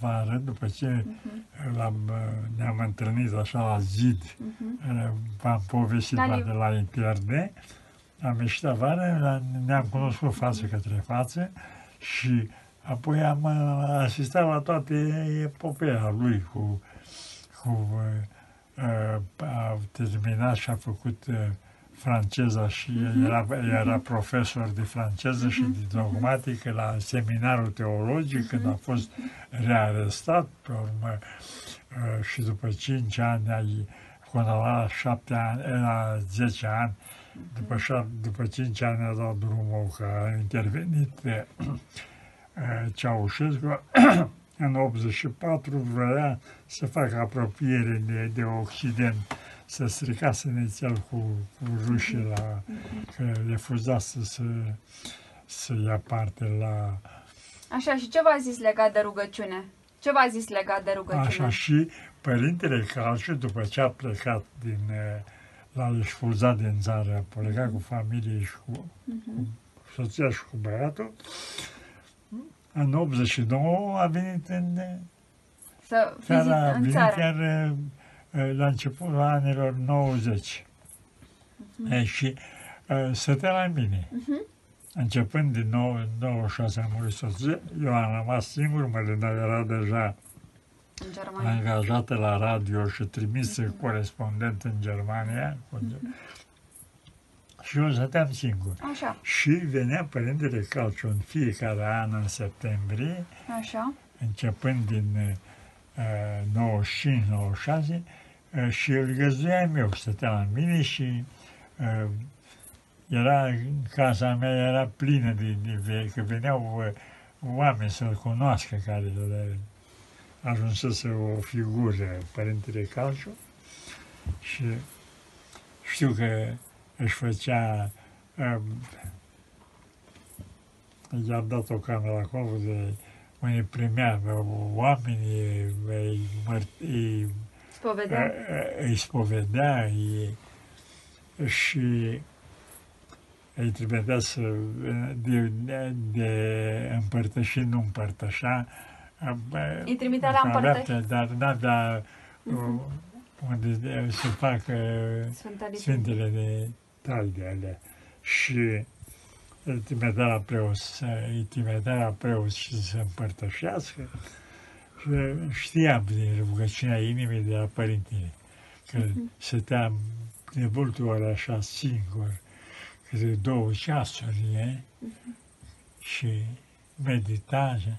afară, după ce l-am, uh, ne-am întâlnit așa la zid, uh, v-am povestit Da, da, Liv. de la Inpierde, am ieșit afară, la- ne-am cunoscut față către față și apoi am uh, asistat la toate epopeea lui cu, cu uh, uh, a terminat și a făcut uh, franceza și era, era profesor de franceză și de dogmatică la seminarul teologic când a fost rearestat, pe urmă uh, și după 5 ani ai condamnat la 7 ani, la 10 ani, după, șap, după 5 ani a dat drumul că a intervenit uh, uh, Ceaușescu, în 84 vrea să facă apropiere de, de Occident, să stricase inițial cu, cu rușii la, că refuzase să, să ia parte la Așa, și ce v-a zis legat de rugăciune? Ce v-a zis legat de rugăciune? Așa și Părintele Calciu, după ce a plecat din, eh, l-a expulzat din țară, a plecat cu familie și cu, cu soția și cu băiatul, în 89 a venit în, eh, Să chiar fiți a în venit țară. chiar eh, eh, la începutul anilor 90. Mhm. Eh, și eh, stătea la mine. Începând din nou, în 96 a murit soția, eu am rămas singur, Mălina era deja În Germania. angajată la radio și trimisă corespondent în Germania. Și eu stăteam singur. Așa, Și venea Părintele Calciu în fiecare an în septembrie, așa. începând din uh, 95-96, uh, și îl găzduiam eu, stătea la mine și uh, era, casa mea era plină de, de ve- că veneau uh, oameni să-l cunoască care le ajunsese o figură, Părintele Calciu, și știu că își făcea, um, i-a dat o cameră acolo de unde primea oamenii, îi, măr- îi Spovedea. îi spovedea îi, și îi trebuia să de, de, de împărtăși, nu împărtășa. bă, Îi trimitea la avea împărtăși. pe- Dar n-avea uh, unde de- să facă Sfânta Liturghie. Sfintele de taide alea. Și îl trimitea la preot, să- îi trimitea la preot și să împărtășească. Și știam din rugăciunea inimii de la părintele, că stăteam de multe ori așa singur, câte două ceasuri, e? și meditaje.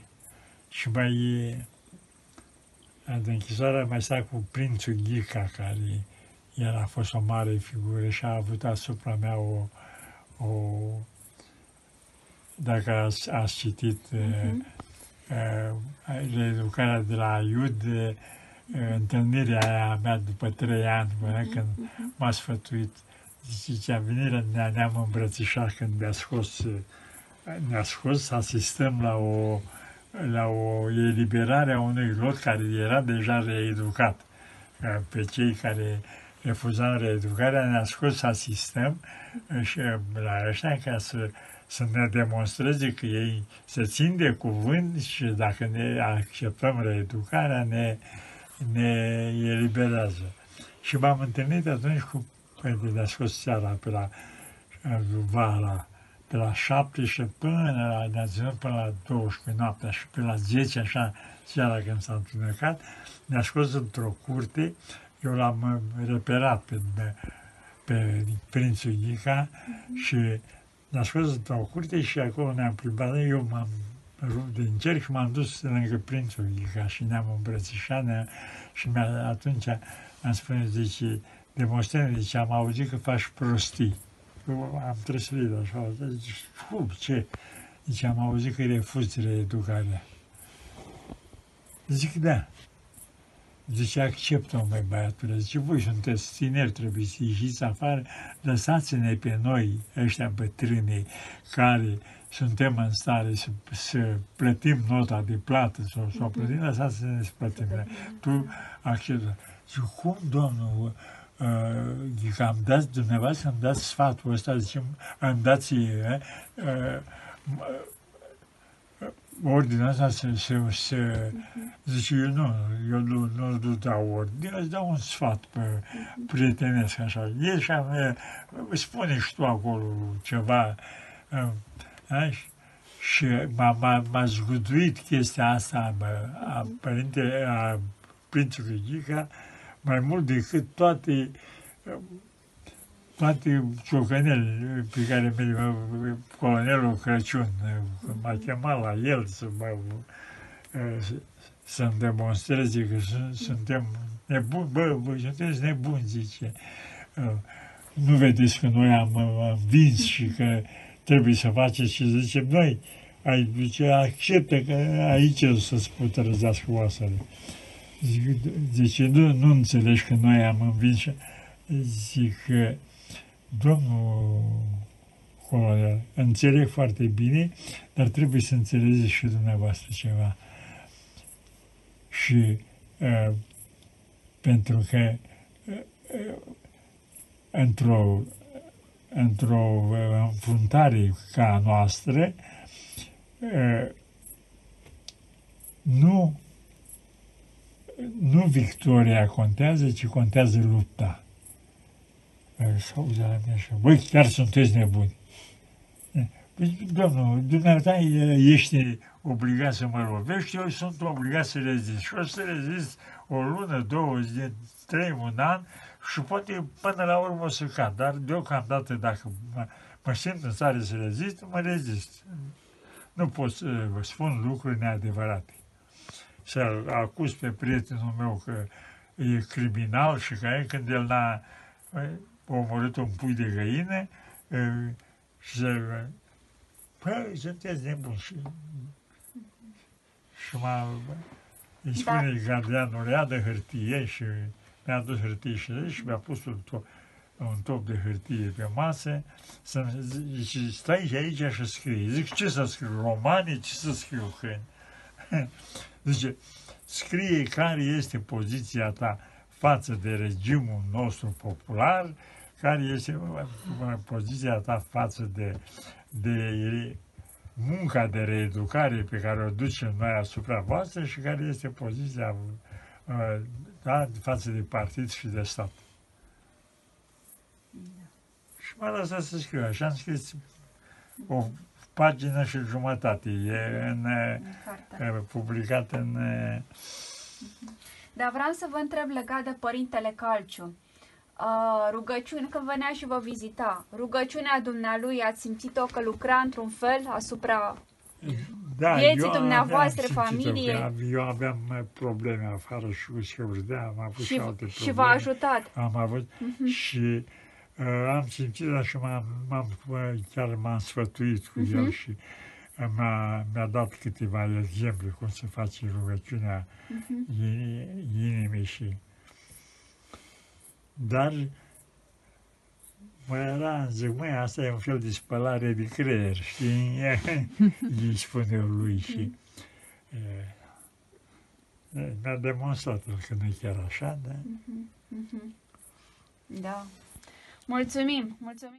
Și mai e, de închisoare mai sta cu prințul Ghica, care el a fost o mare figură și a avut asupra mea o, o dacă ați, ați citit uh, uh, reeducarea de la Iud, uh, întâlnirea aia mea după trei ani, până când m-a sfătuit, zicea, venirea ne ne-am îmbrățișat când ne-a scos, uh, ne-a scos să asistăm la o, la o eliberare a unui lot care era deja reeducat. Uh, Pe cei care refuzam reeducarea ne-a scos să asistăm uh, și uh, la ăștia ca să, să ne demonstreze că ei se țin de cuvânt și dacă ne acceptăm reeducarea, ne, ne eliberează. Și m-am întâlnit atunci cu Părintele de-a scos seara pe la uh, vara, pe la 17 până la, ne-a ținut până la 12 noaptea și pe la 10 așa seara când s-a întunecat, ne-a scos într-o curte, eu l-am uh, reperat pe, pe prințul Ghica și ne-a scos într-o curte și acolo ne-am plimbat, eu m-am rupt din cerc și m-am dus lângă prințul Ghica și ne-am îmbrățișat ne și mi-a, atunci am spus, zice, demonstrând, zice, am auzit că faci prostii. Eu am trăsărit așa, zice, cum, ce? Zice, am auzit că refuzi reeducarea. Zic, da. Zice, acceptă-o, mai băiatule. Zice, voi sunteți tineri, trebuie să ieșiți afară, lăsați-ne pe noi, ăștia bătrâni, care suntem în stare să, să plătim nota de plată sau să o plătim, lăsați-ne să plătim. Tu acceptă. Zice, cum, domnul, uh, că am dat, dumneavoastră îmi dați sfatul ăsta, zice, îmi dați, uh, uh, ordinea asta să, să, să zice, eu nu, eu nu, nu nu dau ordine, îți dau un sfat pe prietenesc așa. Ieși și spune și tu acolo ceva. uh, da? Și- Și m-a, m-a, m-a zguduit chestia asta bă, a părinte, a prințului Ghica, mai mult decât toate toate ciocănele pe care mi colonelul Crăciun m-a chemat la el să mă, să- să-mi demonstreze că sunt, suntem nebuni, bă, bă, sunteți nebuni, zice. Nu vedeți că noi am uh, învins și că trebuie să faceți ce zicem noi? Ai, zice, acceptă că aici o să-ți putrezească oasele. Zic, zice, nu, nu înțelegi că noi am învins și zic că domnul colonel, înțeleg foarte bine, dar trebuie să înțelegeți și dumneavoastră ceva. Și uh, pentru că uh, uh, într-o într-o uh, înfruntare ca a noastră, uh, nu nu victoria contează, ci contează lupta. S-a auzit la mine așa, băi, chiar sunteți nebuni. Păi, domnul, dumneata ești obligat să mă lovești, eu sunt obligat să rezist. Și o să rezist o lună, două zile, trei, un an și poate până la urmă o să cad. Dar deocamdată dacă mă, mă simt în stare să rezist, mă rezist. Nu pot să vă spun lucruri neadevărate. Să acuz pe prietenul meu că e criminal și că e când el n-a e, omorât un pui de găină e, și să Păi, sunteți nebuni și, și m-a, îi spune da. gardianul, ia de hârtie și mi-a adus hârtie și zice, și mi-a pus un top, un top de hârtie pe masă, să zice, stai și aici și scrie. Zic, ce să scriu? Romane? Ce să scriu? Că... Zice, scrie care este poziția ta față de regimul nostru popular, care este uh, poziția ta față de, de munca de reeducare pe care o ducem noi asupra voastră și care este poziția uh, da, față de partid și de stat. Și m-a lăsat să scriu. Așa am scris o pagină și jumătate. E în, În cartea. uh, publicat în... uh, Dar vreau să vă întreb legat de Părintele Calciu. Uh, rugăciune, că venea și vă vizita, rugăciunea dumnealui, ați simțit-o că lucra într-un fel asupra... Da, Vieții eu dumneavoastră, aveam simțit-o, familie. că am- Eu aveam uh, probleme afară și cu scăurdea, am avut și, Și, alte probleme. și v-a ajutat. Am avut și uh, am simțit așa, m-am, m-am, uh, chiar m-am sfătuit cu el și uh, m-a, mi-a dat câteva exemple cum să faci rugăciunea ini- inimii și... Dar mă era, zic, măi, asta e un fel de spălare de creier, știi? Îi spun eu lui și... uh, mi-a demonstrat el că nu e chiar așa, dar... Da. Mulțumim, mulțumim.